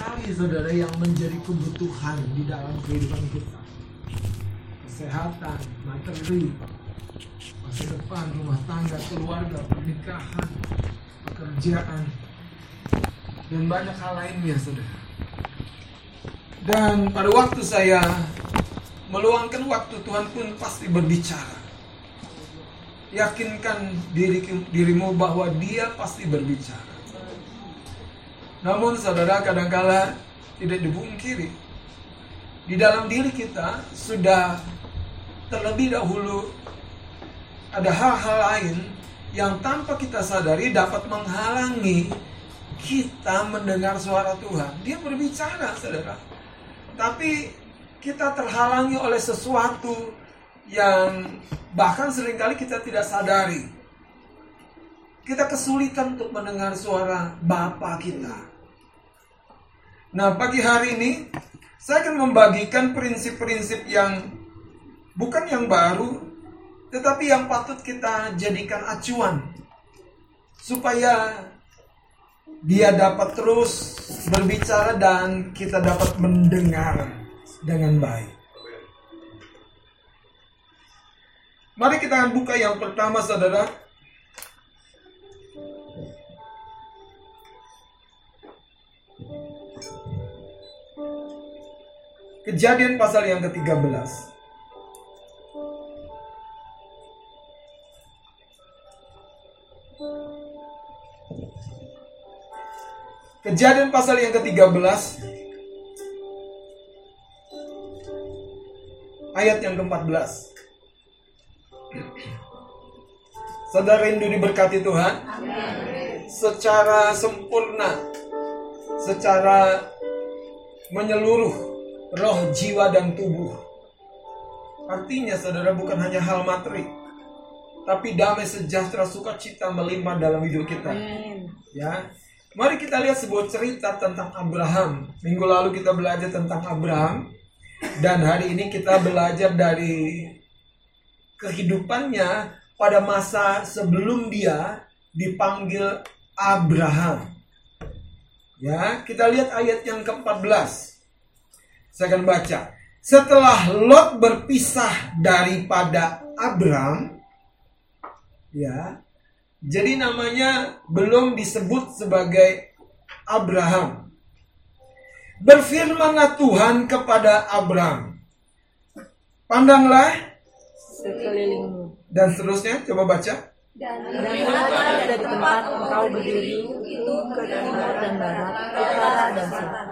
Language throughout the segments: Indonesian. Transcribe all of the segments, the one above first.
sekali saudara yang menjadi kebutuhan di dalam kehidupan kita. Kesehatan, materi, masa depan, rumah tangga, keluarga, pernikahan, pekerjaan, dan banyak hal lainnya saudara. Dan pada waktu saya meluangkan waktu Tuhan pun pasti berbicara. Yakinkan diri, dirimu bahwa dia pasti berbicara. Namun saudara kadangkala tidak dipungkiri. Di dalam diri kita sudah terlebih dahulu ada hal-hal lain yang tanpa kita sadari dapat menghalangi kita mendengar suara Tuhan. Dia berbicara, saudara. Tapi kita terhalangi oleh sesuatu yang bahkan sering kali kita tidak sadari. Kita kesulitan untuk mendengar suara Bapa kita. Nah, pagi hari ini saya akan membagikan prinsip-prinsip yang bukan yang baru, tetapi yang patut kita jadikan acuan supaya dia dapat terus berbicara dan kita dapat mendengar dengan baik. Mari kita buka yang pertama saudara. Kejadian pasal yang ke-13. Kejadian pasal yang ke-13 ayat yang ke-14. Saudara rindu diberkati Tuhan? Secara sempurna, secara menyeluruh roh, jiwa, dan tubuh. Artinya saudara bukan hanya hal materi, tapi damai sejahtera sukacita melimpah dalam hidup kita. Ya, Mari kita lihat sebuah cerita tentang Abraham. Minggu lalu kita belajar tentang Abraham dan hari ini kita belajar dari kehidupannya pada masa sebelum dia dipanggil Abraham. Ya, kita lihat ayat yang ke-14. Saya akan baca. Setelah Lot berpisah daripada Abraham, ya, jadi namanya belum disebut sebagai Abraham. Berfirmanlah Tuhan kepada Abraham. Pandanglah sekelilingmu. Dan seterusnya, coba baca. Dan lihatlah dari tempat engkau berdiri itu ke timur dan barat, utara dan selatan.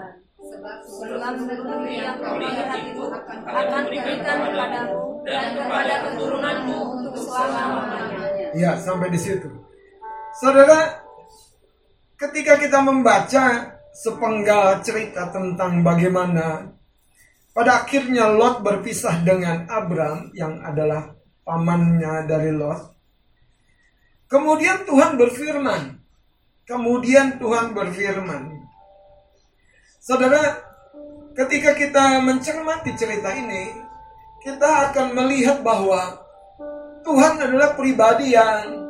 Sebab bumi yang kau lihat itu akan diberikan kepadamu dan kepada keturunanmu untuk selama-lamanya. Ya, sampai di situ. Saudara, ketika kita membaca sepenggal cerita tentang bagaimana pada akhirnya Lot berpisah dengan Abram yang adalah pamannya dari Lot. Kemudian Tuhan berfirman. Kemudian Tuhan berfirman. Saudara, ketika kita mencermati cerita ini, kita akan melihat bahwa Tuhan adalah pribadi yang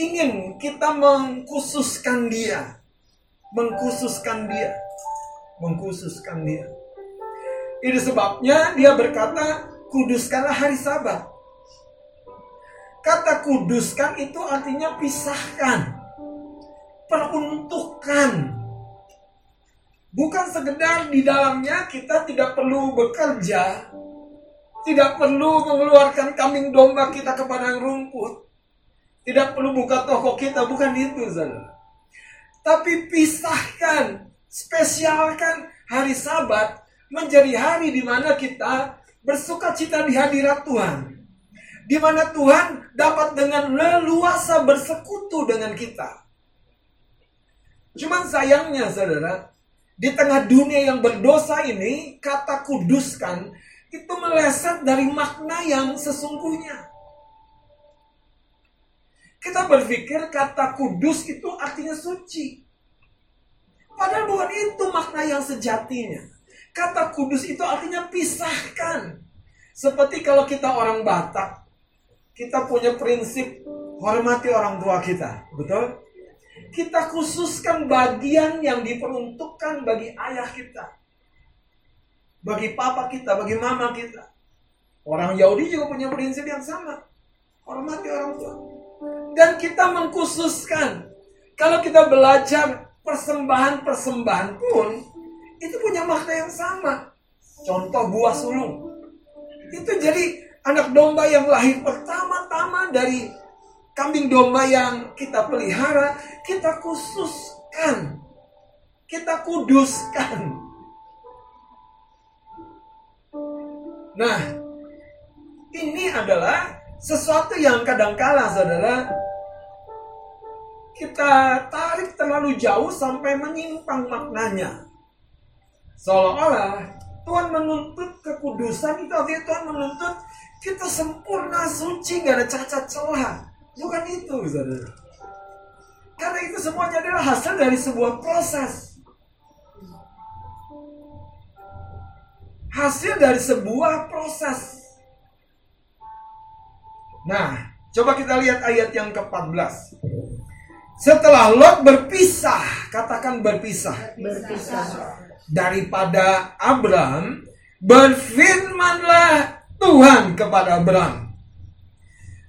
ingin kita mengkhususkan dia. Mengkhususkan dia. Mengkhususkan dia. Ini sebabnya dia berkata, kuduskanlah hari sabat. Kata kuduskan itu artinya pisahkan. Peruntukkan. Bukan sekedar di dalamnya kita tidak perlu bekerja, tidak perlu mengeluarkan kambing domba kita ke padang rumput. Tidak perlu buka toko kita, bukan itu, saudara. Tapi pisahkan, spesialkan hari sabat menjadi hari di mana kita bersuka cita di hadirat Tuhan. Di mana Tuhan dapat dengan leluasa bersekutu dengan kita. Cuman sayangnya saudara, di tengah dunia yang berdosa ini, kata kuduskan itu meleset dari makna yang sesungguhnya. Kita berpikir kata kudus itu artinya suci. Padahal bukan itu makna yang sejatinya. Kata kudus itu artinya pisahkan. Seperti kalau kita orang Batak, kita punya prinsip hormati orang tua kita, betul? Kita khususkan bagian yang diperuntukkan bagi ayah kita. Bagi papa kita, bagi mama kita. Orang Yahudi juga punya prinsip yang sama. Hormati orang tua. Dan kita mengkhususkan. Kalau kita belajar persembahan-persembahan pun, itu punya makna yang sama. Contoh buah sulung. Itu jadi anak domba yang lahir pertama-tama dari kambing domba yang kita pelihara, kita khususkan. Kita kuduskan. Nah, ini adalah sesuatu yang kadangkala saudara kita tarik terlalu jauh sampai menyimpang maknanya. Seolah-olah Tuhan menuntut kekudusan itu artinya Tuhan menuntut kita sempurna, suci, gak ada cacat celah. Bukan itu, saudara. Karena itu semuanya adalah hasil dari sebuah proses. hasil dari sebuah proses. Nah, coba kita lihat ayat yang ke-14. Setelah Lot berpisah, katakan berpisah. Berpisah. Daripada Abraham, berfirmanlah Tuhan kepada Abraham.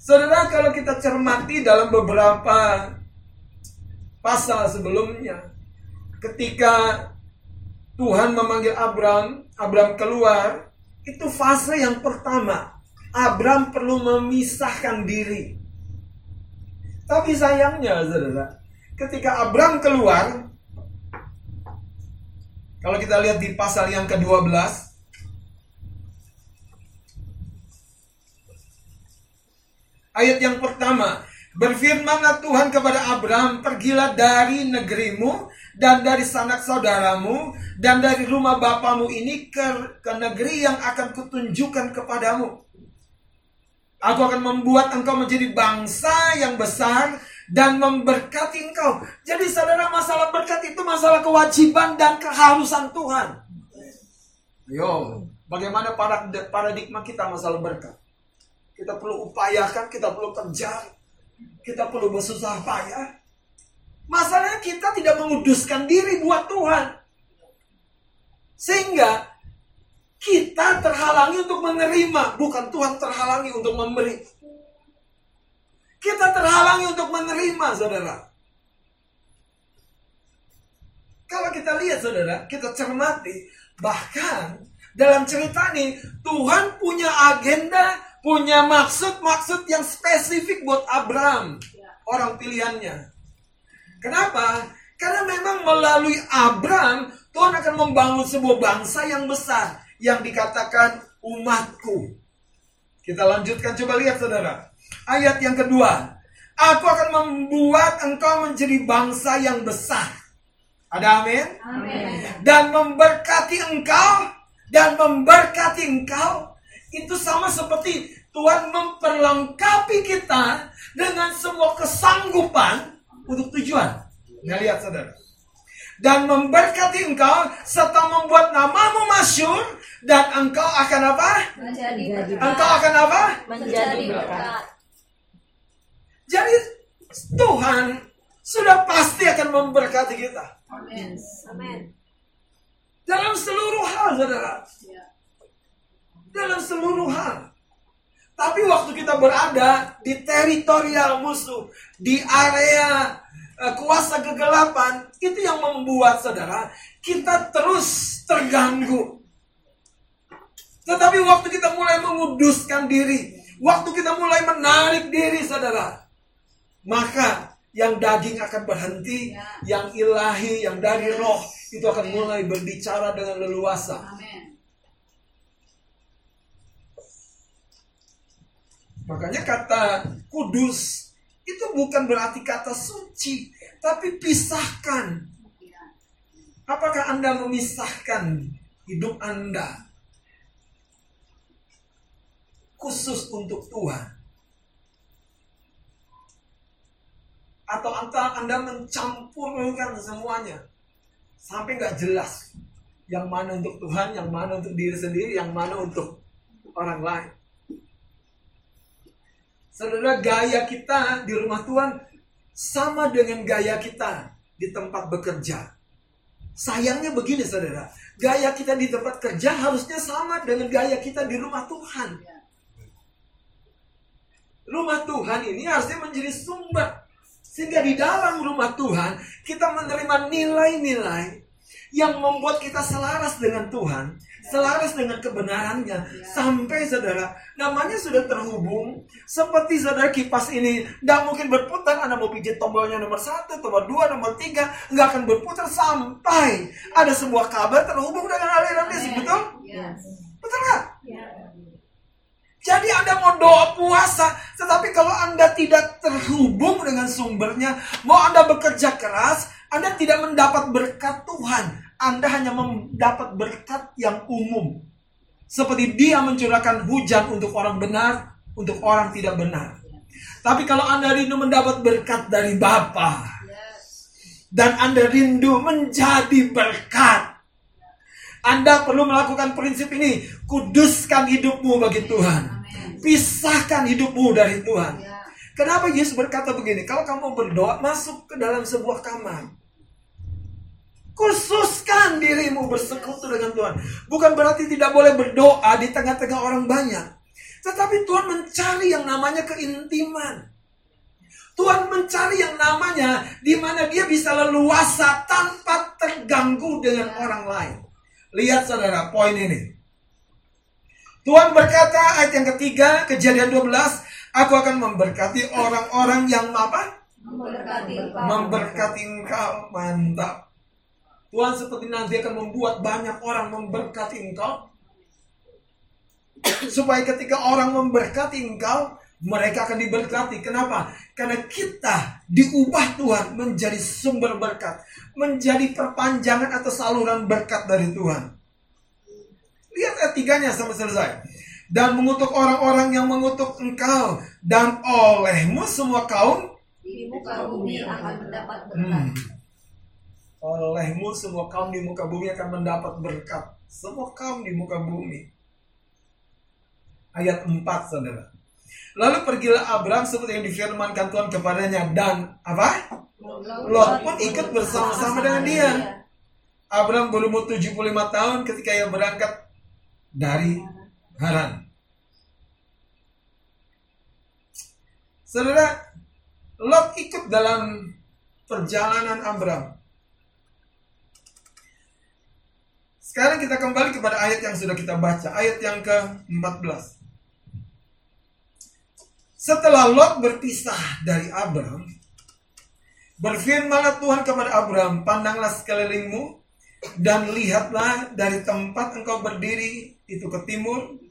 Saudara, kalau kita cermati dalam beberapa pasal sebelumnya, ketika Tuhan memanggil Abraham, Abraham keluar, itu fase yang pertama. Abraham perlu memisahkan diri. Tapi sayangnya, saudara, ketika Abraham keluar, kalau kita lihat di pasal yang ke-12, ayat yang pertama, berfirmanlah Tuhan kepada Abraham, pergilah dari negerimu dan dari sanak saudaramu dan dari rumah bapamu ini ke, ke negeri yang akan kutunjukkan kepadamu. Aku akan membuat engkau menjadi bangsa yang besar dan memberkati engkau. Jadi saudara masalah berkat itu masalah kewajiban dan keharusan Tuhan. Yo, bagaimana paradigma kita masalah berkat? Kita perlu upayakan, kita perlu kejar, kita perlu bersusah payah. Masalahnya kita tidak menguduskan diri buat Tuhan. Sehingga kita terhalangi untuk menerima, bukan Tuhan terhalangi untuk memberi. Kita terhalangi untuk menerima, saudara. Kalau kita lihat, saudara, kita cermati, bahkan dalam cerita ini Tuhan punya agenda, punya maksud-maksud yang spesifik buat Abraham, orang pilihannya. Kenapa? Karena memang melalui Abraham Tuhan akan membangun sebuah bangsa yang besar yang dikatakan umatku. Kita lanjutkan coba lihat saudara. Ayat yang kedua. Aku akan membuat engkau menjadi bangsa yang besar. Ada amin? Amin. Dan memberkati engkau dan memberkati engkau itu sama seperti Tuhan memperlengkapi kita dengan semua kesanggupan untuk tujuan. Nah, lihat saudara. Dan memberkati engkau serta membuat namamu masyur dan engkau akan apa? Menjadi berkat. Engkau akan apa? Menjadi berkat. Jadi Tuhan sudah pasti akan memberkati kita. Amin. Amin. Dalam seluruh hal, saudara. Dalam seluruh hal. Tapi waktu kita berada di teritorial musuh, di area uh, kuasa kegelapan, itu yang membuat saudara kita terus terganggu. Tetapi waktu kita mulai menguduskan diri, waktu kita mulai menarik diri saudara, maka yang daging akan berhenti, yang ilahi, yang dari roh itu akan mulai berbicara dengan leluasa. Amin. Makanya kata kudus itu bukan berarti kata suci, tapi pisahkan. Apakah Anda memisahkan hidup Anda khusus untuk Tuhan? Atau Anda mencampurkan semuanya sampai nggak jelas yang mana untuk Tuhan, yang mana untuk diri sendiri, yang mana untuk orang lain. Saudara, gaya kita di rumah Tuhan sama dengan gaya kita di tempat bekerja. Sayangnya begini saudara, gaya kita di tempat kerja harusnya sama dengan gaya kita di rumah Tuhan. Rumah Tuhan ini harusnya menjadi sumber. Sehingga di dalam rumah Tuhan kita menerima nilai-nilai yang membuat kita selaras dengan Tuhan selaras dengan kebenarannya. Sampai saudara namanya sudah terhubung. Seperti saudara kipas ini tidak mungkin berputar. Anda mau pijit tombolnya nomor satu nomor dua nomor tiga nggak akan berputar sampai ada sebuah kabar terhubung dengan aliran listrik betul? Betul nggak? Jadi Anda mau doa puasa, tetapi kalau Anda tidak terhubung dengan sumbernya, mau Anda bekerja keras, Anda tidak mendapat berkat Tuhan. Anda hanya mendapat berkat yang umum. Seperti dia mencurahkan hujan untuk orang benar, untuk orang tidak benar. Tapi kalau Anda rindu mendapat berkat dari Bapa dan Anda rindu menjadi berkat, Anda perlu melakukan prinsip ini, kuduskan hidupmu bagi Tuhan. Pisahkan hidupmu dari Tuhan. Kenapa Yesus berkata begini? Kalau kamu berdoa, masuk ke dalam sebuah kamar. Khususkan dirimu bersekutu dengan Tuhan. Bukan berarti tidak boleh berdoa di tengah-tengah orang banyak. Tetapi Tuhan mencari yang namanya keintiman. Tuhan mencari yang namanya di mana dia bisa leluasa tanpa terganggu dengan orang lain. Lihat saudara, poin ini. Tuhan berkata ayat yang ketiga, kejadian 12, aku akan memberkati orang-orang yang apa? Memberkati, memberkati engkau. Mantap. Tuhan seperti nanti akan membuat banyak orang memberkati engkau. Supaya ketika orang memberkati engkau, mereka akan diberkati. Kenapa? Karena kita diubah Tuhan menjadi sumber berkat. Menjadi perpanjangan atau saluran berkat dari Tuhan. Lihat ayat tiganya sampai selesai. Dan mengutuk orang-orang yang mengutuk engkau. Dan olehmu semua kaum di muka bumi akan mendapat berkat. Hmm olehmu semua kaum di muka bumi akan mendapat berkat. Semua kaum di muka bumi. Ayat 4 saudara. Lalu pergilah Abraham seperti yang difirmankan Tuhan kepadanya dan apa? Lot pun ikut bersama-sama dengan dia. Abraham berumur 75 tahun ketika ia berangkat dari Haran. Saudara, Lot ikut dalam perjalanan Abraham. Sekarang kita kembali kepada ayat yang sudah kita baca, ayat yang ke-14. Setelah Lot berpisah dari Abram, berfirmanlah Tuhan kepada Abram, pandanglah sekelilingmu dan lihatlah dari tempat engkau berdiri itu ke timur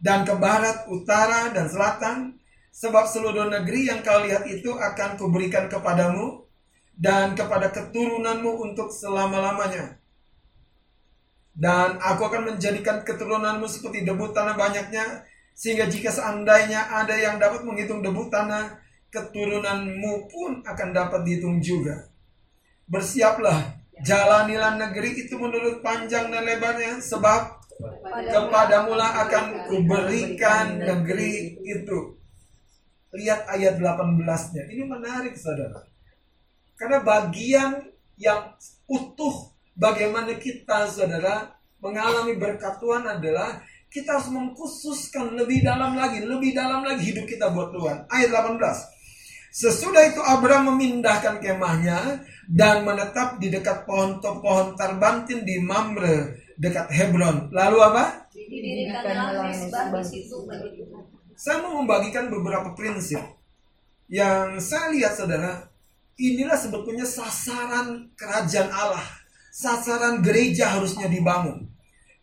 dan ke barat, utara dan selatan, sebab seluruh negeri yang kau lihat itu akan kuberikan kepadamu dan kepada keturunanmu untuk selama-lamanya dan aku akan menjadikan keturunanmu seperti debu tanah banyaknya, sehingga jika seandainya ada yang dapat menghitung debu tanah, keturunanmu pun akan dapat dihitung juga. Bersiaplah, jalanilah negeri itu menurut panjang dan lebarnya, sebab kepadamu lah akan kuberikan negeri itu. Lihat ayat 18-nya. Ini menarik, saudara. Karena bagian yang utuh bagaimana kita saudara mengalami berkat Tuhan adalah kita harus mengkhususkan lebih dalam lagi, lebih dalam lagi hidup kita buat Tuhan. Ayat 18. Sesudah itu Abraham memindahkan kemahnya dan menetap di dekat pohon-pohon tarbantin di Mamre dekat Hebron. Lalu apa? Saya mau membagikan beberapa prinsip yang saya lihat saudara, inilah sebetulnya sasaran kerajaan Allah sasaran gereja harusnya dibangun.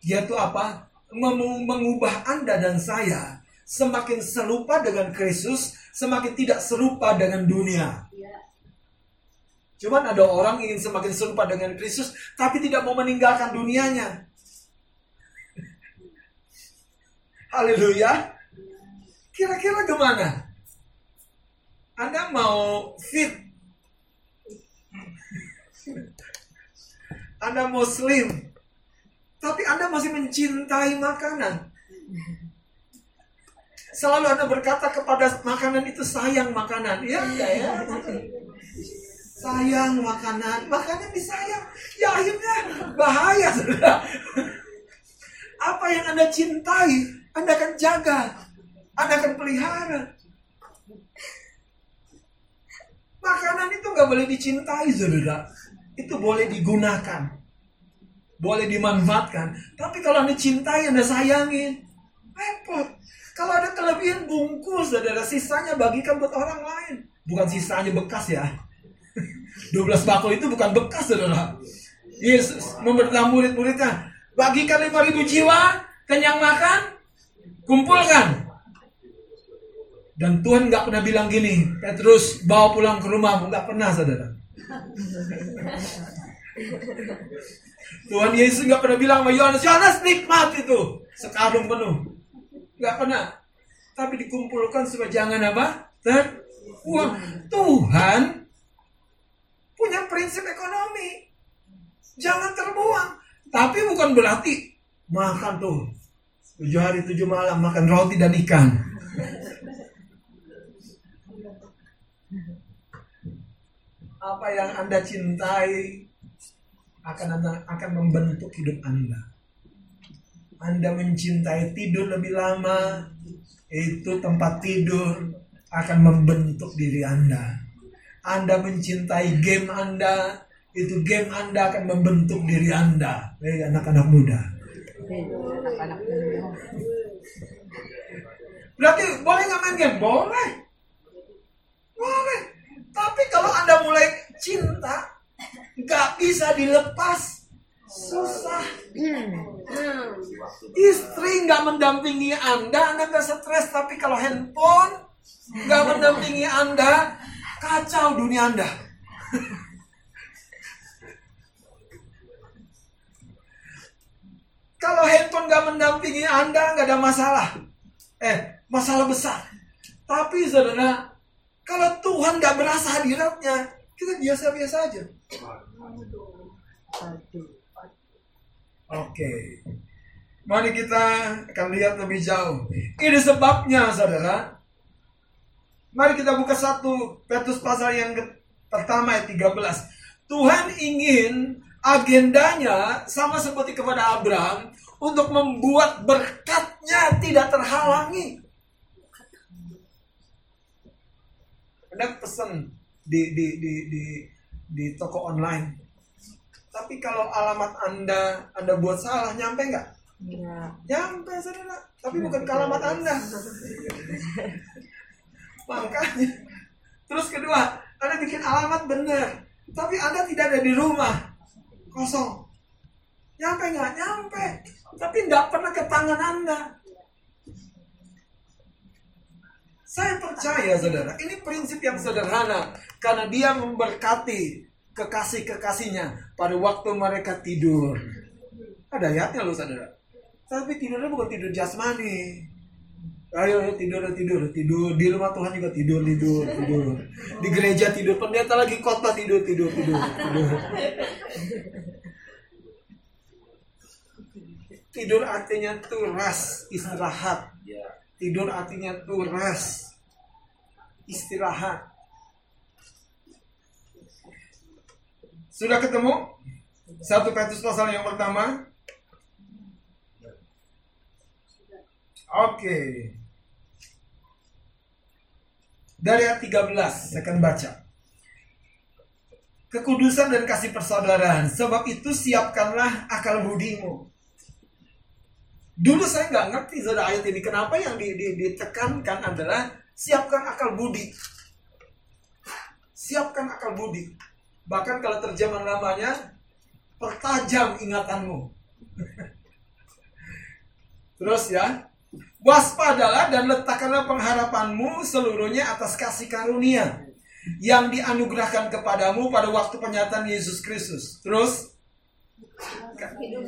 Yaitu apa? Mengubah Anda dan saya semakin serupa dengan Kristus, semakin tidak serupa dengan dunia. Cuman ada orang ingin semakin serupa dengan Kristus, tapi tidak mau meninggalkan dunianya. Haleluya. Kira-kira gimana? Anda mau fit anda muslim, tapi Anda masih mencintai makanan. selalu Anda berkata kepada makanan itu sayang makanan. Ya enggak ya? Sayang makanan, makanan disayang. Ya akhirnya bahaya sudah. Apa yang Anda cintai, Anda akan jaga. Anda akan pelihara. Makanan itu nggak boleh dicintai, saudara. Itu boleh digunakan. Boleh dimanfaatkan. Tapi kalau Anda cintai, Anda sayangin. Repot. Kalau ada kelebihan bungkus, saudara, sisanya bagikan buat orang lain. Bukan sisanya bekas ya. 12 bakul itu bukan bekas, saudara. Yesus memberitahu murid-muridnya, bagikan 5000 jiwa, kenyang makan, kumpulkan. Dan Tuhan nggak pernah bilang gini, Petrus bawa pulang ke rumah, nggak pernah saudara. Tuhan Yesus nggak pernah bilang sama Yohanes, Yohanes nikmat itu sekarung penuh, nggak pernah. Tapi dikumpulkan supaya jangan apa? Terbuang. Tuhan punya prinsip ekonomi, jangan terbuang. Tapi bukan berarti makan tuh tujuh hari tujuh malam makan roti dan ikan. Apa yang Anda cintai akan akan membentuk hidup Anda. Anda mencintai tidur lebih lama, itu tempat tidur akan membentuk diri Anda. Anda mencintai game Anda, itu game Anda akan membentuk diri Anda. Eh, anak-anak muda. Berarti boleh nggak main game? Boleh. Boleh. Tapi kalau Anda mulai cinta, nggak bisa dilepas. Susah. Istri nggak mendampingi Anda, Anda nggak stres. Tapi kalau handphone nggak mendampingi Anda, kacau dunia Anda. kalau handphone nggak mendampingi Anda, nggak ada masalah. Eh, masalah besar. Tapi saudara, kalau Tuhan gak berasa hadiratnya, kita biasa-biasa aja. Oke. Mari kita akan lihat lebih jauh. Ini sebabnya, saudara. Mari kita buka satu Petrus pasal yang pertama ayat 13. Tuhan ingin agendanya sama seperti kepada Abraham untuk membuat berkatnya tidak terhalangi. Anda pesan di, di, di, di, di toko online. Tapi kalau alamat Anda Anda buat salah, nyampe nggak? Ya. Nyampe, saudara. Tapi bukan ke alamat Anda. Makanya. Terus kedua, Anda bikin alamat benar. Tapi Anda tidak ada di rumah. Kosong. Nyampe nggak? Nyampe. Tapi nggak pernah ke tangan Anda. Saya percaya saudara, ini prinsip yang sederhana karena dia memberkati kekasih-kekasihnya pada waktu mereka tidur. Ada ayatnya loh saudara. Tapi tidurnya bukan tidur jasmani. Ayo tidur tidur tidur di rumah Tuhan juga tidur tidur tidur di gereja tidur pendeta lagi khotbah tidur tidur tidur tidur tidur artinya tuh rest istirahat Tidur artinya tuh rest. Istirahat. Sudah ketemu? Satu Petrus pasal yang pertama. Oke. Dari ayat 13 saya akan baca. Kekudusan dan kasih persaudaraan. Sebab itu siapkanlah akal budimu Dulu saya nggak ngerti saudara ayat ini. Kenapa yang di, di, ditekankan adalah siapkan akal budi. Siapkan akal budi. Bahkan kalau terjemahan namanya pertajam ingatanmu. Terus ya, waspadalah dan letakkanlah pengharapanmu seluruhnya atas kasih karunia yang dianugerahkan kepadamu pada waktu penyataan Yesus Kristus. Terus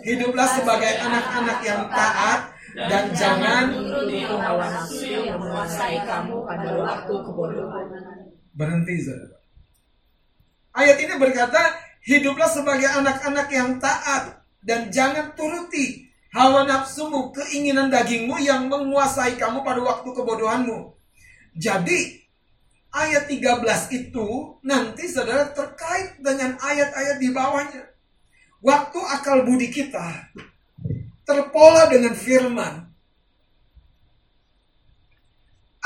Hiduplah sebagai anak-anak yang taat dan jangan hawa nafsu yang menguasai kamu pada waktu kebodohan. Berhenti, saudara. Ayat ini berkata, hiduplah sebagai anak-anak yang taat dan jangan turuti Hawa nafsumu, keinginan dagingmu yang menguasai kamu pada waktu kebodohanmu. Jadi, ayat 13 itu nanti saudara terkait dengan ayat-ayat di bawahnya. Waktu akal budi kita terpola dengan firman.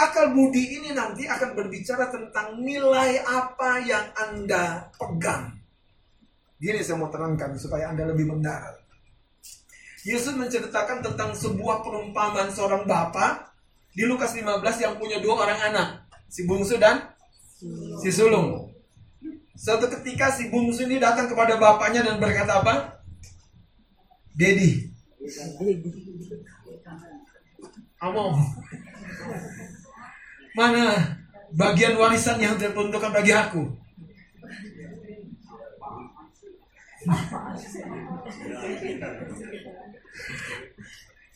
Akal budi ini nanti akan berbicara tentang nilai apa yang Anda pegang. Gini saya mau terangkan supaya Anda lebih mendarat. Yesus menceritakan tentang sebuah perumpamaan seorang bapak di Lukas 15 yang punya dua orang anak, si bungsu dan si sulung. Suatu ketika si bungsu ini datang kepada bapaknya dan berkata apa? Dedi. Kamu mana bagian warisan yang terperuntukkan bagi aku?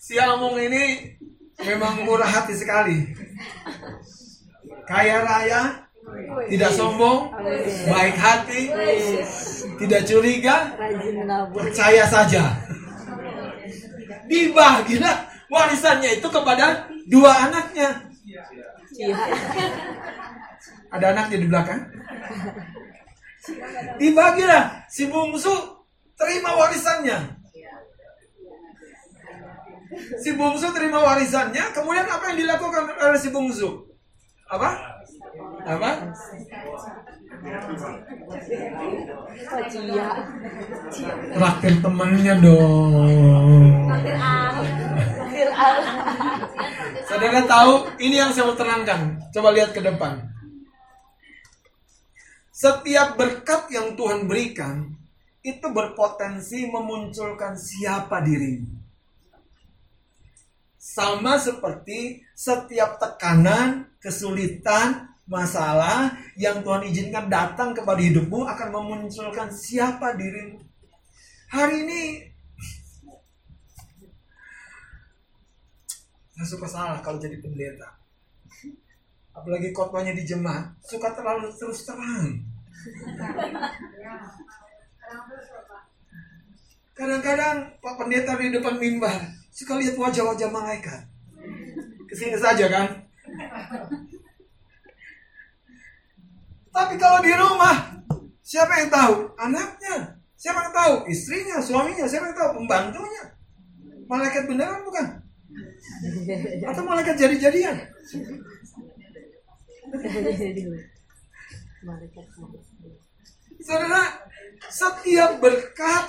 Si Among ini memang murah hati sekali. Kaya raya, tidak sombong, baik hati, tidak curiga, percaya saja. Dibagilah warisannya itu kepada dua anaknya. Ada anaknya di belakang. Dibagilah si bungsu terima warisannya. Si bungsu terima warisannya, kemudian apa yang dilakukan oleh si bungsu? Apa? Apa? Traktir temannya dong. Saudara tahu, ini yang saya mau terangkan. Coba lihat ke depan. Setiap berkat yang Tuhan berikan itu berpotensi memunculkan siapa dirimu. Sama seperti setiap tekanan, kesulitan, masalah yang Tuhan izinkan datang kepada hidupmu akan memunculkan siapa dirimu. Hari ini saya suka salah kalau jadi pendeta. Apalagi khotbahnya di jemaat suka terlalu terus terang. Kadang-kadang pak pendeta di depan mimbar suka lihat wajah-wajah malaikat. Ke sini saja kan tapi kalau di rumah siapa yang tahu? Anaknya. Siapa yang tahu? Istrinya suaminya. Siapa yang tahu? Pembantunya. Malaikat beneran bukan? Atau malaikat jadi-jadian? Saudara, setiap berkat,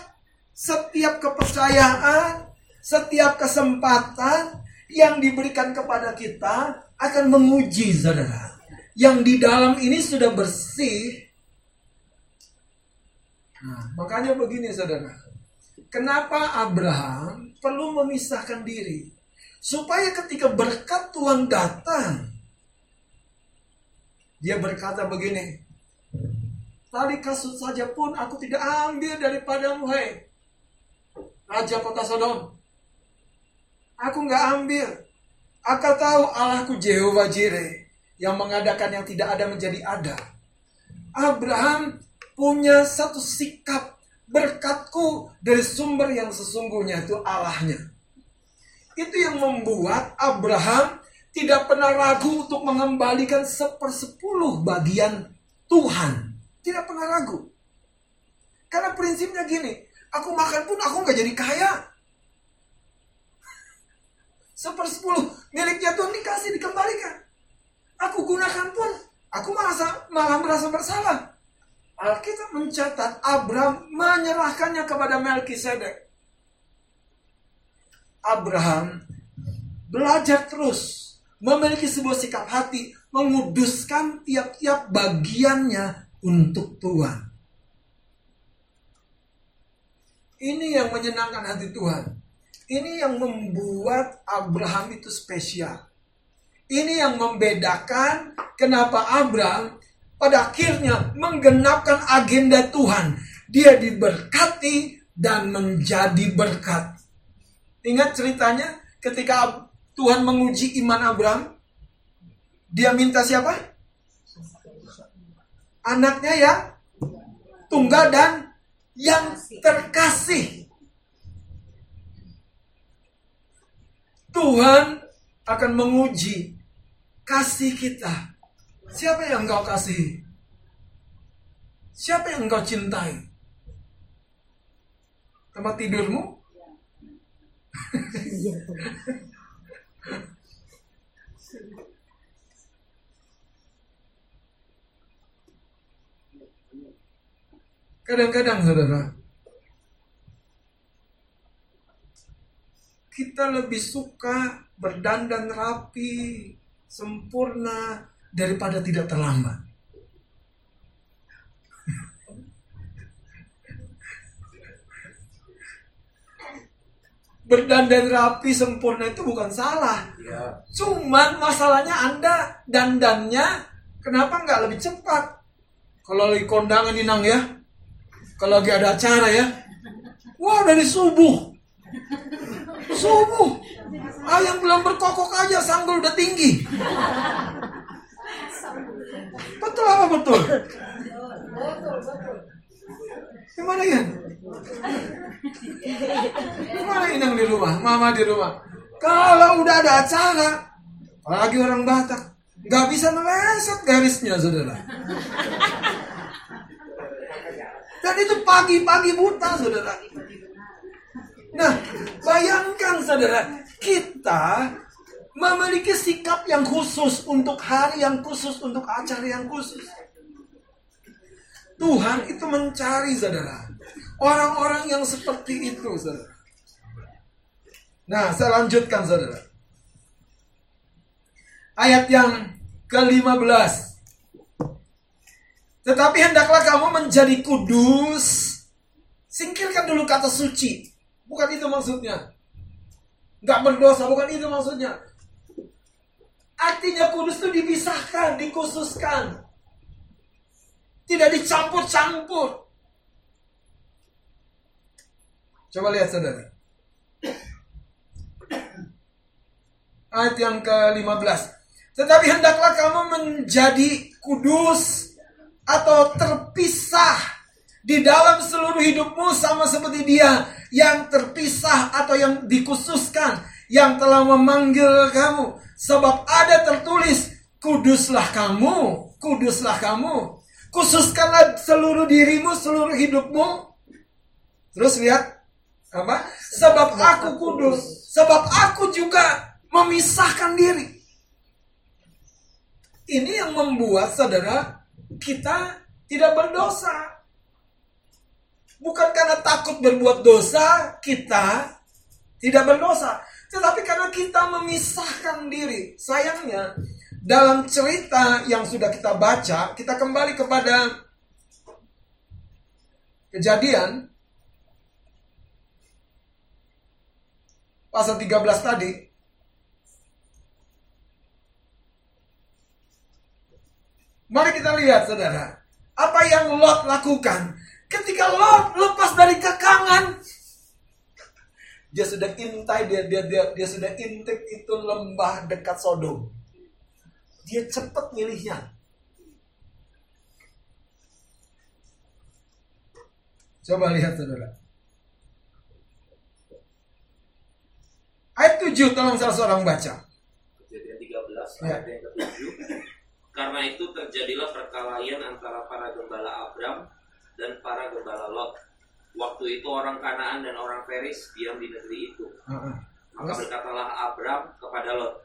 setiap kepercayaan, setiap kesempatan yang diberikan kepada kita akan menguji saudara. Yang di dalam ini sudah bersih. Nah, makanya begini saudara. Kenapa Abraham perlu memisahkan diri? Supaya ketika berkat Tuhan datang, dia berkata begini, Tali kasut saja pun aku tidak ambil daripadamu, hai Raja kota Sodom. Aku nggak ambil. Aku tahu Allahku Jehovah Jireh yang mengadakan yang tidak ada menjadi ada. Abraham punya satu sikap berkatku dari sumber yang sesungguhnya itu Allahnya. Itu yang membuat Abraham tidak pernah ragu untuk mengembalikan sepersepuluh bagian Tuhan. Tidak pernah ragu. Karena prinsipnya gini, aku makan pun aku nggak jadi kaya. Sepersepuluh miliknya Tuhan dikasih, dikembalikan. Aku gunakan pun, aku merasa, malah merasa bersalah. Alkitab mencatat Abraham menyerahkannya kepada Melkisedek. Abraham belajar terus memiliki sebuah sikap hati, menguduskan tiap-tiap bagiannya untuk Tuhan. Ini yang menyenangkan hati Tuhan. Ini yang membuat Abraham itu spesial. Ini yang membedakan kenapa Abraham pada akhirnya menggenapkan agenda Tuhan. Dia diberkati dan menjadi berkat. Ingat ceritanya ketika Tuhan menguji iman Abraham. Dia minta siapa? Anaknya yang tunggal dan yang terkasih. Tuhan akan menguji kasih kita. Siapa yang engkau kasih? Siapa yang engkau cintai? Tempat tidurmu? Kadang-kadang saudara, kita lebih suka berdandan rapi, sempurna, daripada tidak terlambat. Berdandan rapi sempurna itu bukan salah. Ya. Cuman masalahnya Anda dandannya kenapa nggak lebih cepat? Kalau lagi kondangan inang ya, kalau lagi ada acara ya. Wah dari subuh. Subuh. Yang belum berkokok aja sanggul udah tinggi. Betul apa betul? Gimana ya? Gimana inang di rumah? Mama di rumah. Kalau udah ada acara, apalagi orang Batak, nggak bisa meleset garisnya, saudara. Dan itu pagi-pagi buta, saudara. Nah, bayangkan saudara, kita memiliki sikap yang khusus untuk hari yang khusus, untuk acara yang khusus. Tuhan itu mencari saudara, orang-orang yang seperti itu, saudara. Nah, saya lanjutkan saudara. Ayat yang ke-15. Tetapi hendaklah kamu menjadi kudus. Singkirkan dulu kata suci. Bukan itu maksudnya. Gak berdosa, bukan itu maksudnya. Artinya kudus itu dipisahkan, dikhususkan. Tidak dicampur-campur. Coba lihat saudara. Ayat yang ke-15. Tetapi hendaklah kamu menjadi kudus atau terpisah di dalam seluruh hidupmu sama seperti dia yang terpisah atau yang dikhususkan yang telah memanggil kamu. Sebab ada tertulis kuduslah kamu kuduslah kamu. Khususkanlah seluruh dirimu seluruh hidupmu. Terus lihat apa? Sebab aku kudus. Sebab aku juga memisahkan diri. Ini yang membuat saudara kita tidak berdosa. Bukan karena takut berbuat dosa, kita tidak berdosa. Tetapi karena kita memisahkan diri. Sayangnya, dalam cerita yang sudah kita baca, kita kembali kepada kejadian pasal 13 tadi Mari kita lihat saudara. Apa yang Lot lakukan. Ketika Lot lepas dari kekangan. Dia sudah intai, dia, dia, dia, dia sudah intik itu lembah dekat Sodom. Dia cepat milihnya. Coba lihat saudara. Ayat 7 tolong salah seorang baca. Kejadian 13 ayat ya. yang ke-7. Karena itu terjadilah perkelahian antara para gembala Abram dan para gembala Lot. Waktu itu orang Kanaan dan orang Peris diam di negeri itu. Maka berkatalah Abram kepada Lot,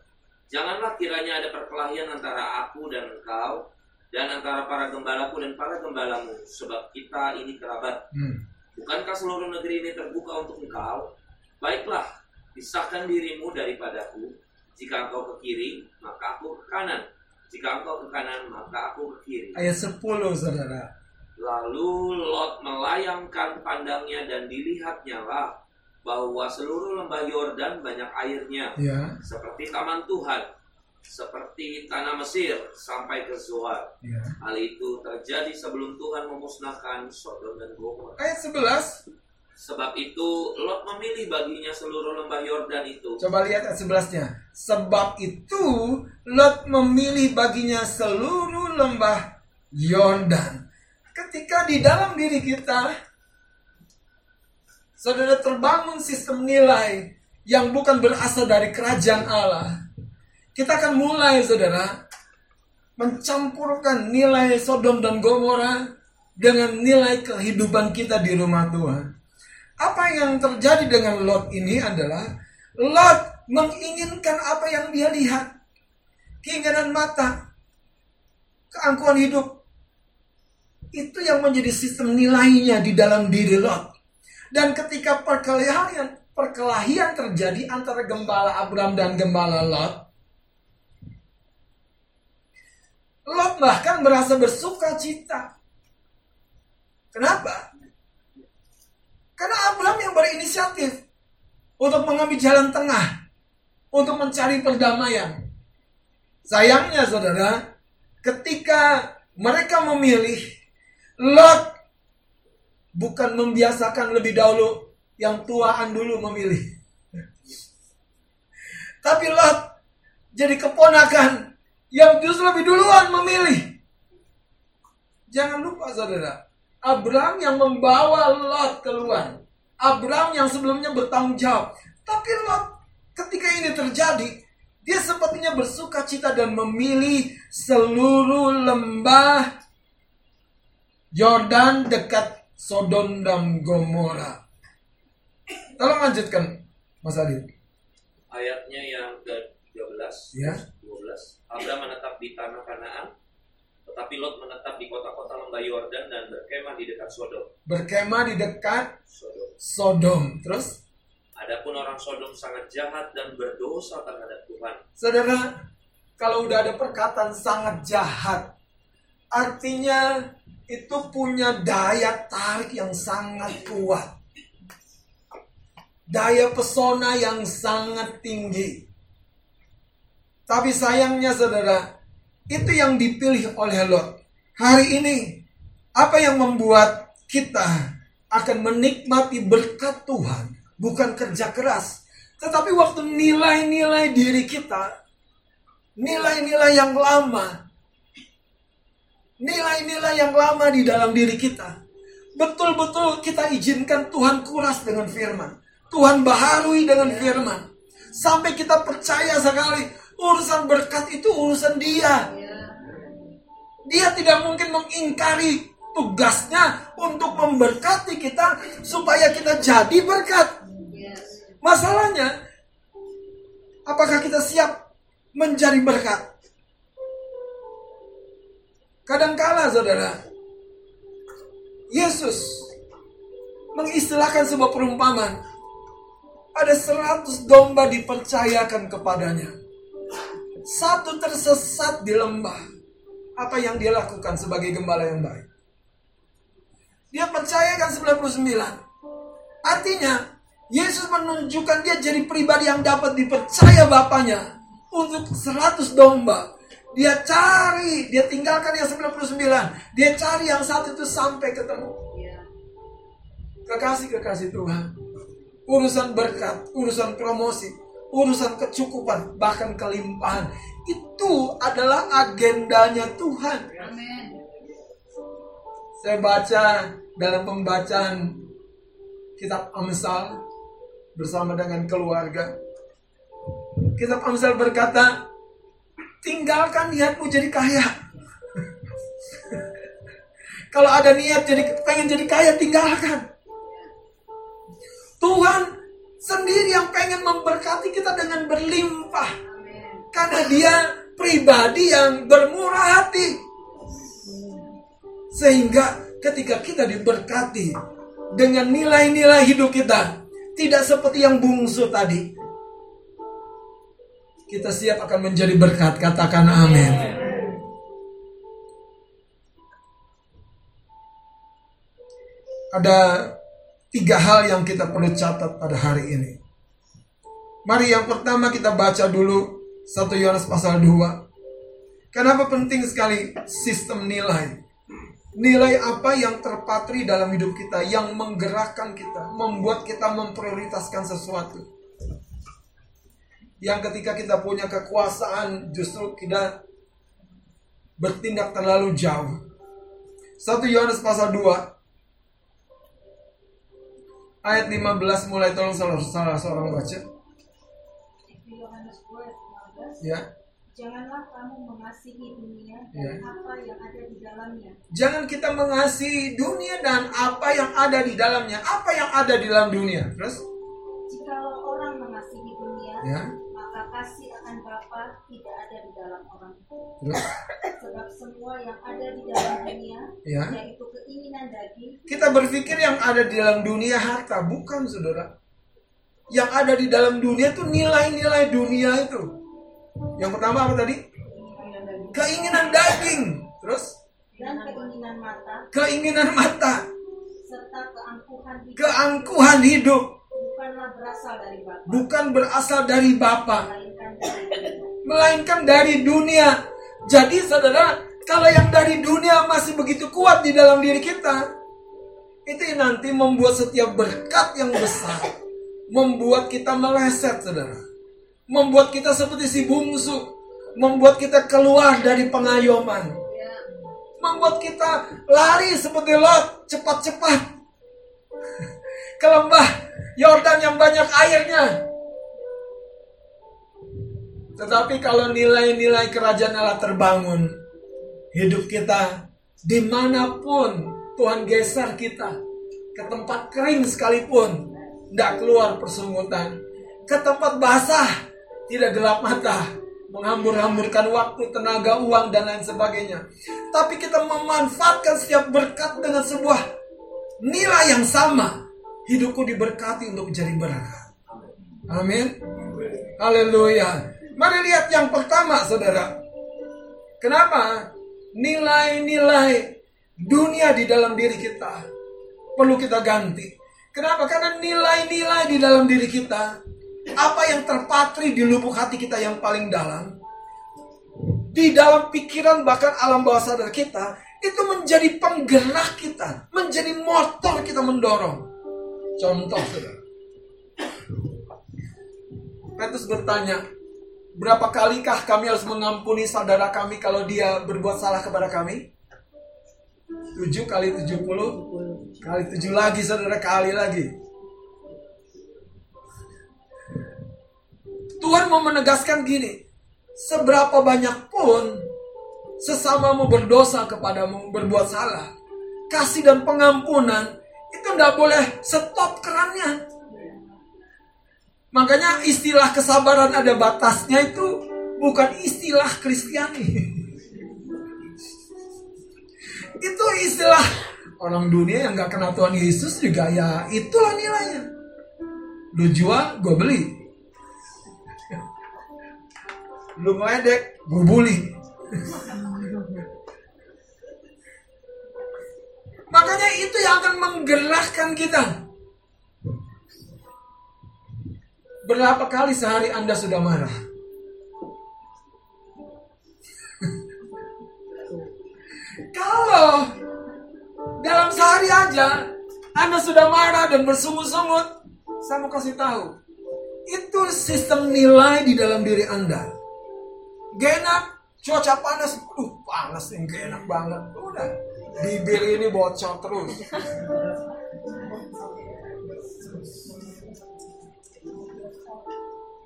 Janganlah kiranya ada perkelahian antara aku dan engkau dan antara para gembalaku dan para gembalamu, sebab kita ini kerabat. Hmm. Bukankah seluruh negeri ini terbuka untuk engkau? Baiklah, pisahkan dirimu daripadaku. Jika engkau ke kiri, maka aku ke kanan jika engkau ke kanan, maka aku ke kiri. Ayat 10, saudara. Lalu Lot melayangkan pandangnya dan dilihatnya lah bahwa seluruh lembah Yordan banyak airnya, ya. seperti taman Tuhan, seperti tanah Mesir sampai ke Zoar. Ya. Hal itu terjadi sebelum Tuhan memusnahkan Sodom dan Gomor. Ayat 11. Sebab itu Lot memilih baginya seluruh lembah Yordan itu. Coba lihat ayat 11-nya. Sebab itu Lot memilih baginya seluruh lembah Yordan. Ketika di dalam diri kita saudara terbangun sistem nilai yang bukan berasal dari kerajaan Allah, kita akan mulai saudara mencampurkan nilai Sodom dan Gomora dengan nilai kehidupan kita di rumah Tuhan. Apa yang terjadi dengan Lot ini adalah Lot menginginkan apa yang dia lihat. Keinginan mata, keangkuhan hidup. Itu yang menjadi sistem nilainya di dalam diri Lot. Dan ketika perkelahian perkelahian terjadi antara gembala Abraham dan gembala Lot, Lot bahkan merasa bersuka cita. Kenapa? Karena Abraham yang berinisiatif untuk mengambil jalan tengah, untuk mencari perdamaian. Sayangnya saudara, ketika mereka memilih, Lot bukan membiasakan lebih dahulu yang tuaan dulu memilih. Tapi Lot jadi keponakan yang justru lebih duluan memilih. Jangan lupa saudara, Abraham yang membawa Lot keluar. Abraham yang sebelumnya bertanggung jawab. Tapi Lot ketika ini terjadi, dia sepertinya bersuka cita dan memilih seluruh lembah Jordan dekat Sodom dan Gomora. Tolong lanjutkan, Mas Adil. Ayatnya yang ke-13. Ya. 12. Abraham menetap di tanah Kanaan, tetapi Lot menetap di kota-kota lembah Yordan dan berkemah di dekat Sodom. Berkemah di dekat Sodom. Sodom. Terus, Adapun orang Sodom sangat jahat dan berdosa terhadap Tuhan. saudara, kalau udah ada perkataan sangat jahat, artinya itu punya daya tarik yang sangat kuat. Daya pesona yang sangat tinggi. Tapi sayangnya saudara, itu yang dipilih oleh Lot. Hari ini, apa yang membuat kita akan menikmati berkat Tuhan, bukan kerja keras, tetapi waktu nilai-nilai diri kita, nilai-nilai yang lama, nilai-nilai yang lama di dalam diri kita, betul-betul kita izinkan Tuhan kuras dengan firman. Tuhan baharui dengan firman. Sampai kita percaya sekali urusan berkat itu urusan dia. Dia tidak mungkin mengingkari tugasnya untuk memberkati kita supaya kita jadi berkat. Masalahnya, apakah kita siap menjadi berkat? Kadangkala saudara, Yesus mengistilahkan sebuah perumpamaan ada seratus domba dipercayakan kepadanya. Satu tersesat di lembah. Apa yang dia lakukan sebagai gembala yang baik? Dia percayakan 99. Artinya, Yesus menunjukkan dia jadi pribadi yang dapat dipercaya Bapaknya untuk 100 domba. Dia cari, dia tinggalkan yang 99. Dia cari yang satu itu sampai ketemu. Kekasih-kekasih Tuhan urusan berkat, urusan promosi, urusan kecukupan, bahkan kelimpahan. Itu adalah agendanya Tuhan. Saya baca dalam pembacaan kitab Amsal bersama dengan keluarga. Kitab Amsal berkata, tinggalkan niatmu jadi kaya. Kalau ada niat jadi pengen jadi kaya, tinggalkan. Tuhan sendiri yang pengen memberkati kita dengan berlimpah. Karena dia pribadi yang bermurah hati. Sehingga ketika kita diberkati dengan nilai-nilai hidup kita, tidak seperti yang bungsu tadi. Kita siap akan menjadi berkat, katakan amin. Ada tiga hal yang kita perlu catat pada hari ini. Mari yang pertama kita baca dulu 1 Yohanes pasal 2. Kenapa penting sekali sistem nilai? Nilai apa yang terpatri dalam hidup kita yang menggerakkan kita, membuat kita memprioritaskan sesuatu. Yang ketika kita punya kekuasaan justru kita bertindak terlalu jauh. 1 Yohanes pasal 2 ayat 15 mulai tolong salah, salah seorang baca. Ya. Janganlah kamu mengasihi dunia dan Ya. apa yang ada di dalamnya. Jangan kita mengasihi dunia dan apa yang ada di dalamnya. Apa yang ada di dalam dunia? Terus? Jikalau orang mengasihi dunia, Ya. Kasih akan Bapa tidak ada di dalam orang. Terus? Sebab semua yang ada di dalam dunia, Ya. yaitu keinginan daging, Kita berpikir yang ada di dalam dunia harta, bukan saudara. Yang ada di dalam dunia itu nilai-nilai dunia itu. Yang pertama apa tadi? keinginan daging, Keinginan daging. Terus? dan keinginan mata, Keinginan mata. serta keangkuhan hidup, Keangkuhan hidup. Bukanlah berasal dari Bapa, Bukan berasal dari Bapa. melainkan dari dunia. Melainkan dari dunia. Jadi saudara, kalau yang dari dunia masih begitu kuat di dalam diri kita, itu yang nanti membuat setiap berkat yang besar, membuat kita meleset, saudara. Membuat kita seperti si bungsu, membuat kita keluar dari pengayoman, membuat kita lari seperti Lot, cepat-cepat ke lembah Yordan yang banyak airnya. Tetapi kalau nilai-nilai kerajaan Allah terbangun, hidup kita di mana pun Tuhan geser kita ke tempat kering sekalipun, tidak keluar persungutan, ke tempat basah, tidak gelap mata, menghambur-hamburkan waktu, tenaga, uang, dan lain sebagainya. Tapi kita memanfaatkan setiap berkat dengan sebuah nilai yang sama. Hidupku diberkati untuk menjadi berkat. Amin. Haleluya. Mari lihat yang pertama, saudara. Kenapa? Nilai-nilai dunia di dalam diri kita perlu kita ganti. Kenapa? Karena nilai-nilai di dalam diri kita, apa yang terpatri di lubuk hati kita yang paling dalam, di dalam pikiran bahkan alam bawah sadar kita, itu menjadi penggerak kita, menjadi motor kita mendorong. Contoh, saudara. Petrus bertanya, berapa kalikah kami harus mengampuni saudara kami kalau dia berbuat salah kepada kami? 7 kali 70 kali 7 lagi saudara kali lagi. Tuhan mau menegaskan gini, seberapa banyak pun sesamamu berdosa kepadamu berbuat salah, kasih dan pengampunan itu tidak boleh stop kerannya. Makanya istilah kesabaran ada batasnya itu bukan istilah Kristiani. itu istilah orang dunia yang gak kenal Tuhan Yesus juga ya itulah nilainya. Lu jual, gue beli. Lu meledek, gue bully. Yang akan menggerakkan kita. Berapa kali sehari Anda sudah marah? Kalau dalam sehari aja Anda sudah marah dan bersungut-sungut, saya mau kasih tahu. Itu sistem nilai di dalam diri Anda. Gak enak, cuaca panas, uh panas gak enak banget. Udah, bibir ini bocor terus.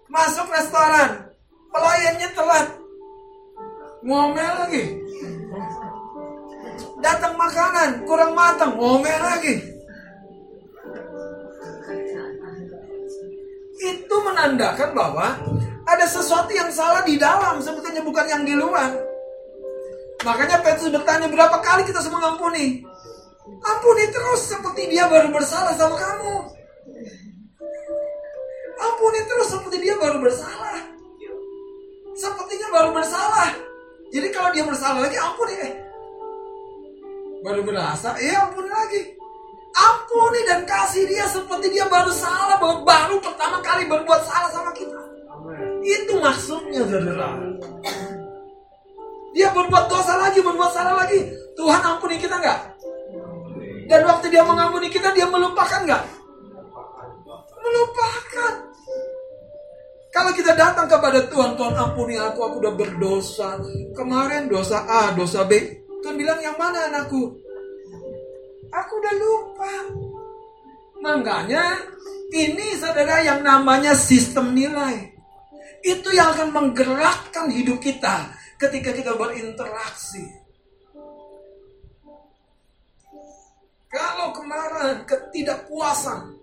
Masuk restoran, pelayannya telat. Ngomel lagi. Datang makanan kurang matang, ngomel lagi. Itu menandakan bahwa ada sesuatu yang salah di dalam, sebetulnya bukan yang di luar. Makanya Petrus bertanya berapa kali kita semua mengampuni? Ampuni terus seperti dia baru bersalah sama kamu. Ampuni terus seperti dia baru bersalah. Sepertinya baru bersalah. Jadi kalau dia bersalah lagi ampuni eh. Baru berasa, eh ampuni lagi. Ampuni dan kasih dia seperti dia baru salah, baru, baru pertama kali berbuat salah sama kita. Itu maksudnya saudara. Dia berbuat dosa lagi, berbuat salah lagi. Tuhan ampuni kita nggak? Dan waktu dia mengampuni kita, dia melupakan nggak? Melupakan. Kalau kita datang kepada Tuhan, Tuhan ampuni aku, aku udah berdosa. Kemarin dosa A, dosa B. Tuhan bilang yang mana anakku? Aku udah lupa. Makanya ini saudara yang namanya sistem nilai. Itu yang akan menggerakkan hidup kita ketika kita berinteraksi. Kalau kemarahan, ketidakpuasan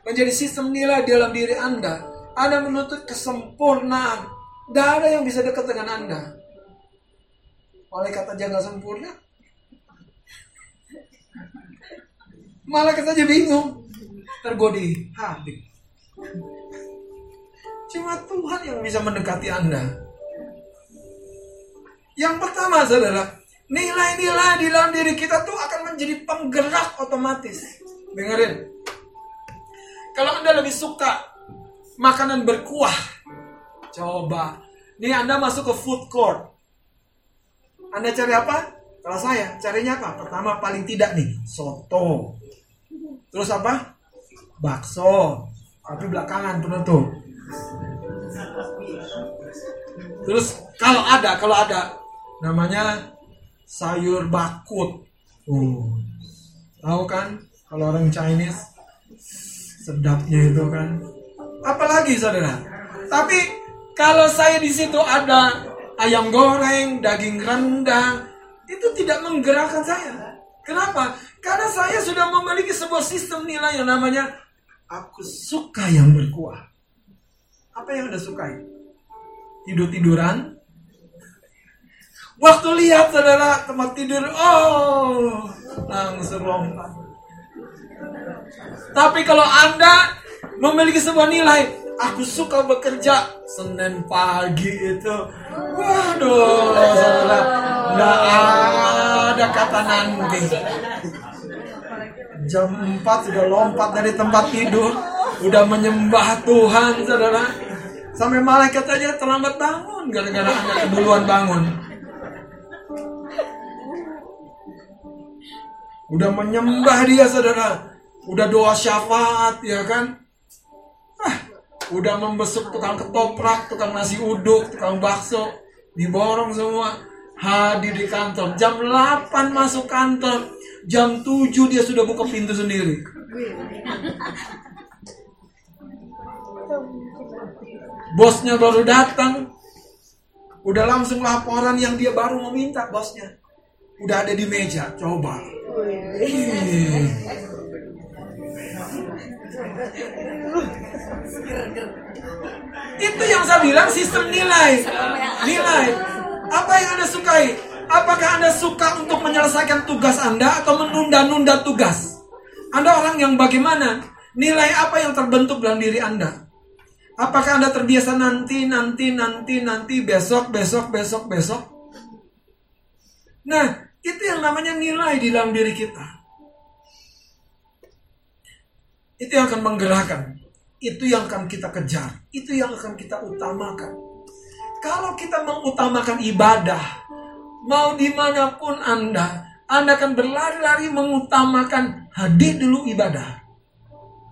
menjadi sistem nilai dalam diri Anda, Anda menuntut kesempurnaan. Tidak ada yang bisa dekat dengan Anda. Malaikat aja nggak sempurna. Malaikat aja bingung. Tergodi hati. Cuma Tuhan yang bisa mendekati Anda. Yang pertama saudara, nilai-nilai di dalam diri kita tuh akan menjadi penggerak otomatis. Dengerin. Kalau Anda lebih suka makanan berkuah, coba. Nih Anda masuk ke food court. Anda cari apa? Kalau saya, carinya apa? Pertama paling tidak nih, soto. Terus apa? Bakso. Tapi belakangan penutup. Terus kalau ada, kalau ada namanya sayur bakut. Uh, tahu kan? Kalau orang Chinese sedapnya itu kan. Apalagi saudara. Tapi kalau saya di situ ada ayam goreng, daging rendang, itu tidak menggerakkan saya. Kenapa? Karena saya sudah memiliki sebuah sistem nilai yang namanya aku suka yang berkuah. Apa yang Anda sukai? Tidur-tiduran? Waktu lihat saudara tempat tidur, oh langsung lompat. Tapi kalau Anda memiliki sebuah nilai, aku suka bekerja Senin pagi itu. Waduh, saudara, nggak ada kata nanti. Jam 4 sudah lompat dari tempat tidur, udah menyembah Tuhan, saudara. Sampai malaikat aja terlambat bangun gara-gara anda keduluan bangun. Udah menyembah dia, saudara. Udah doa syafaat, ya kan? Ah, udah membesuk tukang ketoprak, tukang nasi uduk, tukang bakso, diborong semua. Hadir di kantor. Jam 8 masuk kantor. Jam 7 dia sudah buka pintu sendiri. Bosnya baru datang. Udah langsung laporan yang dia baru meminta bosnya. Udah ada di meja. Coba. Itu yang saya bilang sistem nilai. Nilai. Apa yang Anda sukai? Apakah Anda suka untuk menyelesaikan tugas Anda atau menunda-nunda tugas? Anda orang yang bagaimana? Nilai apa yang terbentuk dalam diri Anda? Apakah Anda terbiasa nanti, nanti, nanti, nanti, besok, besok, besok, besok? Nah, itu yang namanya nilai di dalam diri kita. Itu yang akan menggerakkan. Itu yang akan kita kejar. Itu yang akan kita utamakan. Kalau kita mengutamakan ibadah, mau di mana pun Anda, Anda akan berlari-lari mengutamakan hadir dulu ibadah.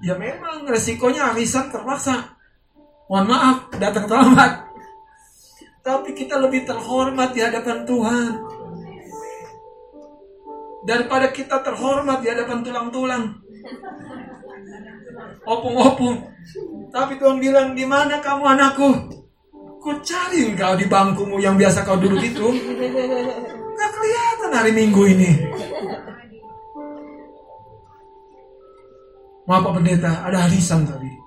Ya memang resikonya arisan terpaksa. Mohon maaf, datang terlambat. Tapi kita lebih terhormat di hadapan Tuhan. Daripada kita terhormat di hadapan tulang-tulang. Opung-opung. Tapi Tuhan bilang, di mana kamu anakku? Ku cari engkau di bangkumu yang biasa kau duduk itu. Gak kelihatan hari Minggu ini. Maaf Pak Pendeta, ada harisan tadi.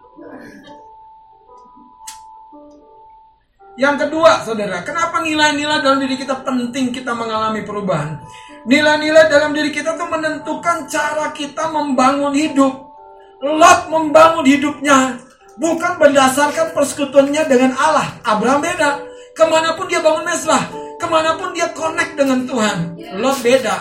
Yang kedua, saudara, kenapa nilai-nilai dalam diri kita penting kita mengalami perubahan? Nilai-nilai dalam diri kita tuh menentukan cara kita membangun hidup. Lot membangun hidupnya bukan berdasarkan persekutuannya dengan Allah. Abraham beda. Ke mana pun dia bangun mesbah, ke mana pun dia connect dengan Tuhan. Lot beda.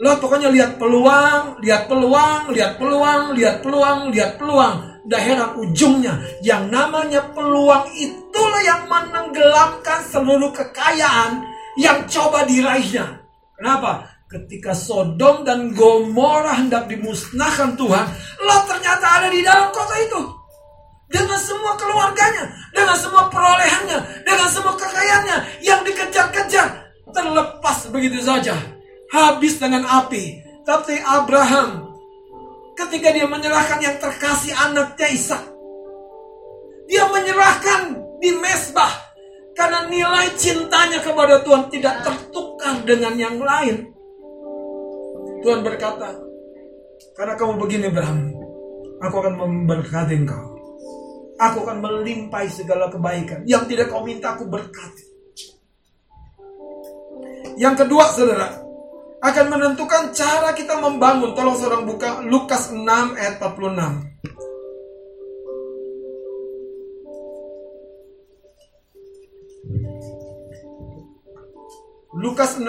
Lot pokoknya lihat peluang, lihat peluang, lihat peluang, lihat peluang, lihat peluang. Daerah ujungnya yang namanya peluang itulah yang menenggelamkan seluruh kekayaan yang coba diraihnya. Kenapa? Ketika Sodom dan Gomora hendak dimusnahkan Tuhan, Lot ternyata ada di dalam kota itu. Dengan semua keluarganya, dengan semua perolehannya, dengan semua kekayaannya yang dikejar-kejar, terlepas begitu saja. Habis dengan api. Tapi Abraham ketika dia menyerahkan yang terkasih anaknya Ishak. Dia menyerahkan di mesbah karena nilai cintanya kepada Tuhan tidak tertukar dengan yang lain. Tuhan berkata, karena kamu begini Abraham, aku akan memberkati engkau. Aku akan melimpahi segala kebaikan. Yang tidak kau minta aku berkati. Yang kedua saudara, akan menentukan cara kita membangun. Tolong seorang buka Lukas 6 ayat 46. Lukas 6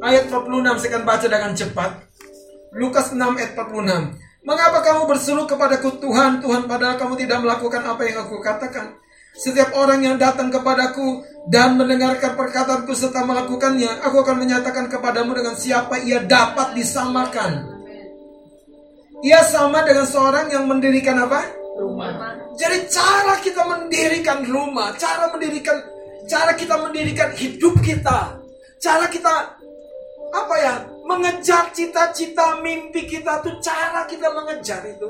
ayat 46 saya akan baca dengan cepat. Lukas 6 ayat 46. Mengapa kamu berseru kepadaku Tuhan, Tuhan padahal kamu tidak melakukan apa yang aku katakan? Setiap orang yang datang kepadaku dan mendengarkan perkataanku serta melakukannya, aku akan menyatakan kepadamu dengan siapa ia dapat disamakan. Ia sama dengan seorang yang mendirikan apa? Rumah. Jadi cara kita mendirikan rumah, cara mendirikan, cara kita mendirikan hidup kita, cara kita apa ya mengejar cita-cita mimpi kita tuh cara kita mengejar itu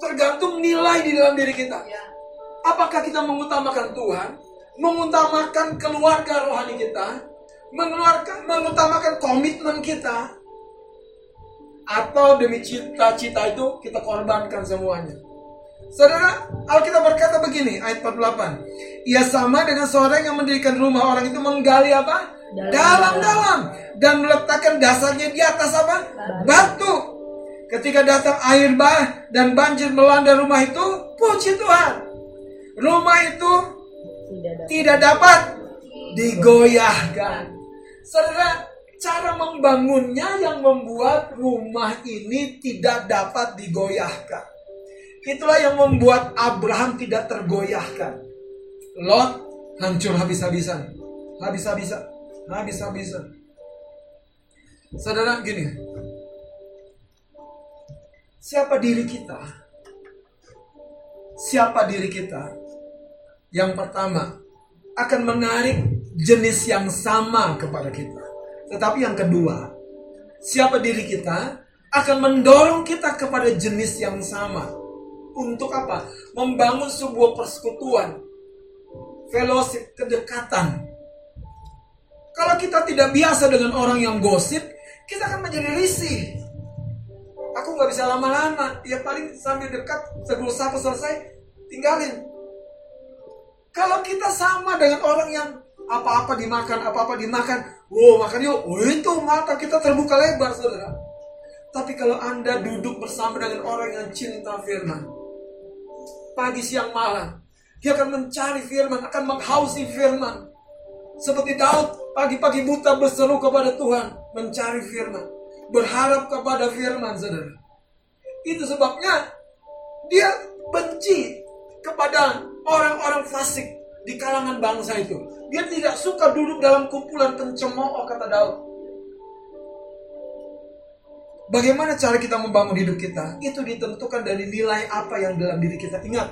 tergantung nilai di dalam diri kita. Ya. Apakah kita mengutamakan Tuhan, mengutamakan keluarga rohani kita, mengeluarkan mengutamakan komitmen kita, atau demi cita-cita itu kita korbankan semuanya. Saudara, Alkitab berkata begini, ayat 48. Ia sama dengan seorang yang mendirikan rumah orang itu menggali apa? dalam-dalam dan meletakkan dasarnya di atas apa? Batu. Ketika datang air bah dan banjir melanda rumah itu, puji Tuhan. Rumah itu tidak dapat digoyahkan. Saudara, cara membangunnya yang membuat rumah ini tidak dapat digoyahkan. Itulah yang membuat Abraham tidak tergoyahkan. Lot hancur habis-habisan. Habis-habisan habis-habisan. Saudara gini, siapa diri kita? Siapa diri kita? Yang pertama akan menarik jenis yang sama kepada kita. Tetapi yang kedua, siapa diri kita akan mendorong kita kepada jenis yang sama. Untuk apa? Membangun sebuah persekutuan, fellowship, kedekatan kalau kita tidak biasa dengan orang yang gosip, kita akan menjadi risih. Aku nggak bisa lama-lama. Ya paling sambil dekat sebelum satu selesai, tinggalin. Kalau kita sama dengan orang yang apa-apa dimakan, apa-apa dimakan, wow makan yuk, oh, itu mata kita terbuka lebar, saudara. Tapi kalau Anda duduk bersama dengan orang yang cinta firman, pagi, siang, malam, dia akan mencari firman, akan menghausi firman. Seperti Daud, pagi-pagi buta berseru kepada Tuhan, mencari firman. Berharap kepada firman, saudara. Itu sebabnya dia benci kepada orang-orang fasik di kalangan bangsa itu. Dia tidak suka duduk dalam kumpulan pencemooh, kata Daud. Bagaimana cara kita membangun hidup kita? Itu ditentukan dari nilai apa yang dalam diri kita. Ingat,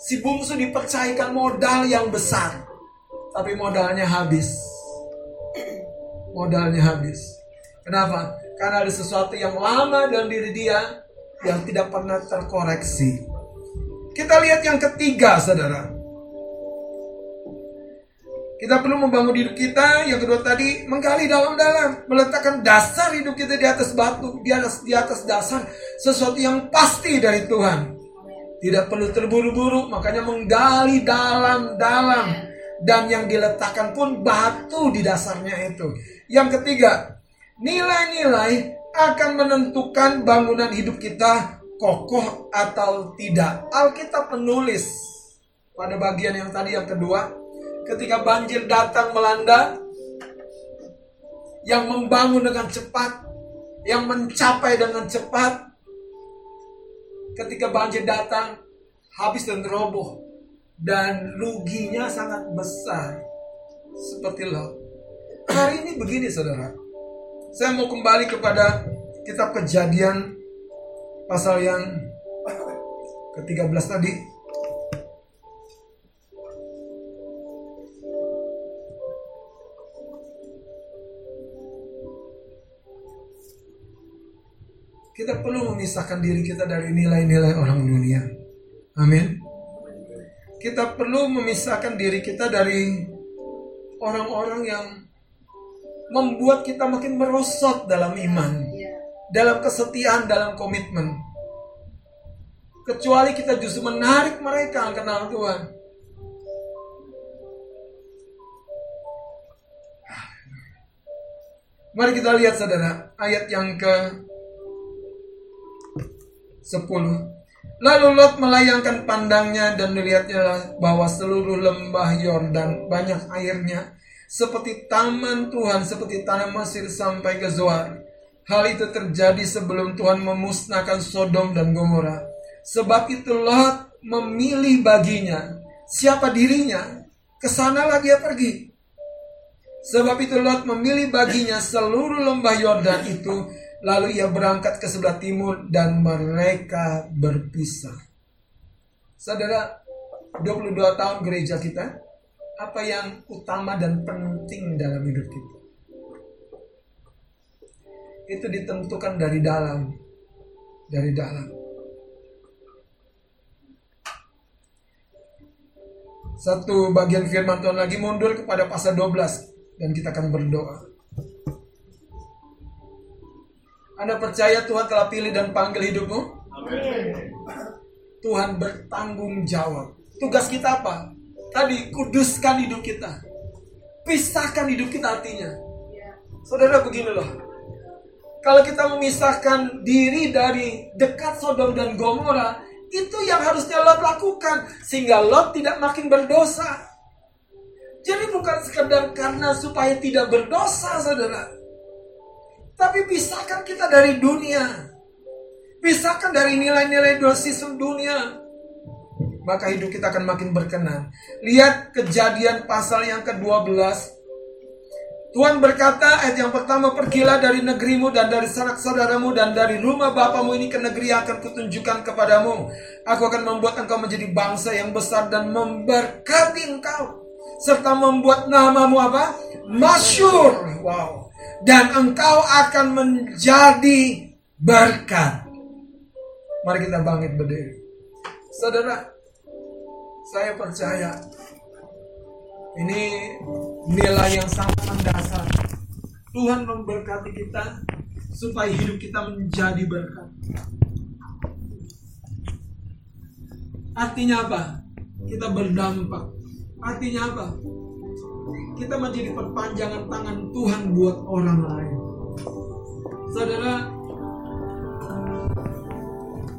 si bungsu dipercayakan modal yang besar tapi modalnya habis. Modalnya habis. Kenapa? Karena ada sesuatu yang lama dalam diri dia yang tidak pernah terkoreksi. Kita lihat yang ketiga, saudara. Kita perlu membangun hidup kita. Yang kedua tadi, menggali dalam-dalam, meletakkan dasar hidup kita di atas batu, di atas di atas dasar sesuatu yang pasti dari Tuhan. Tidak perlu terburu-buru, makanya menggali dalam-dalam dan yang diletakkan pun batu di dasarnya itu. Yang ketiga, nilai-nilai akan menentukan bangunan hidup kita kokoh atau tidak. Alkitab menulis pada bagian yang tadi yang kedua, ketika banjir datang melanda, yang membangun dengan cepat, yang mencapai dengan cepat, ketika banjir datang, habis dan roboh dan ruginya sangat besar seperti lo. Hari ini begini saudara, saya mau kembali kepada kitab kejadian pasal yang ke-13 tadi. Kita perlu memisahkan diri kita dari nilai-nilai orang dunia. Amin. Kita perlu memisahkan diri kita dari orang-orang yang membuat kita makin merosot dalam iman, dalam kesetiaan, dalam komitmen. Kecuali kita justru menarik mereka kenal Tuhan. Mari kita lihat saudara ayat yang ke 10. Lalu Lot melayangkan pandangnya dan melihatnya bahwa seluruh lembah Yordan banyak airnya seperti taman Tuhan, seperti tanah Mesir sampai ke Zoar. Hal itu terjadi sebelum Tuhan memusnahkan Sodom dan Gomora. Sebab itu Lot memilih baginya siapa dirinya, ke sanalah dia pergi. Sebab itu Lot memilih baginya seluruh lembah Yordan itu, lalu ia berangkat ke sebelah timur dan mereka berpisah. Saudara, 22 tahun gereja kita, apa yang utama dan penting dalam hidup kita. Itu ditentukan dari dalam. Dari dalam. Satu bagian firman Tuhan lagi mundur kepada pasal 12 dan kita akan berdoa. Anda percaya Tuhan telah pilih dan panggil hidupmu? Amin. Tuhan bertanggung jawab. Tugas kita apa? Tadi kuduskan hidup kita. Pisahkan hidup kita artinya. Saudara begini loh. Kalau kita memisahkan diri dari dekat Sodom dan Gomora, itu yang harusnya Lot lakukan sehingga Lot tidak makin berdosa. Jadi bukan sekedar karena supaya tidak berdosa, saudara. Tapi pisahkan kita dari dunia. Pisahkan dari nilai-nilai dosis dunia maka hidup kita akan makin berkenan. Lihat kejadian pasal yang ke-12. Tuhan berkata ayat yang pertama pergilah dari negerimu dan dari sanak saudaramu dan dari rumah bapamu ini ke negeri yang akan kutunjukkan kepadamu. Aku akan membuat engkau menjadi bangsa yang besar dan memberkati engkau. Serta membuat namamu apa? Masyur. Wow. Dan engkau akan menjadi berkat. Mari kita bangkit berdiri. Saudara, saya percaya ini nilai yang sangat mendasar. Tuhan memberkati kita supaya hidup kita menjadi berkat. Artinya apa? Kita berdampak. Artinya apa? Kita menjadi perpanjangan tangan Tuhan buat orang lain. Saudara,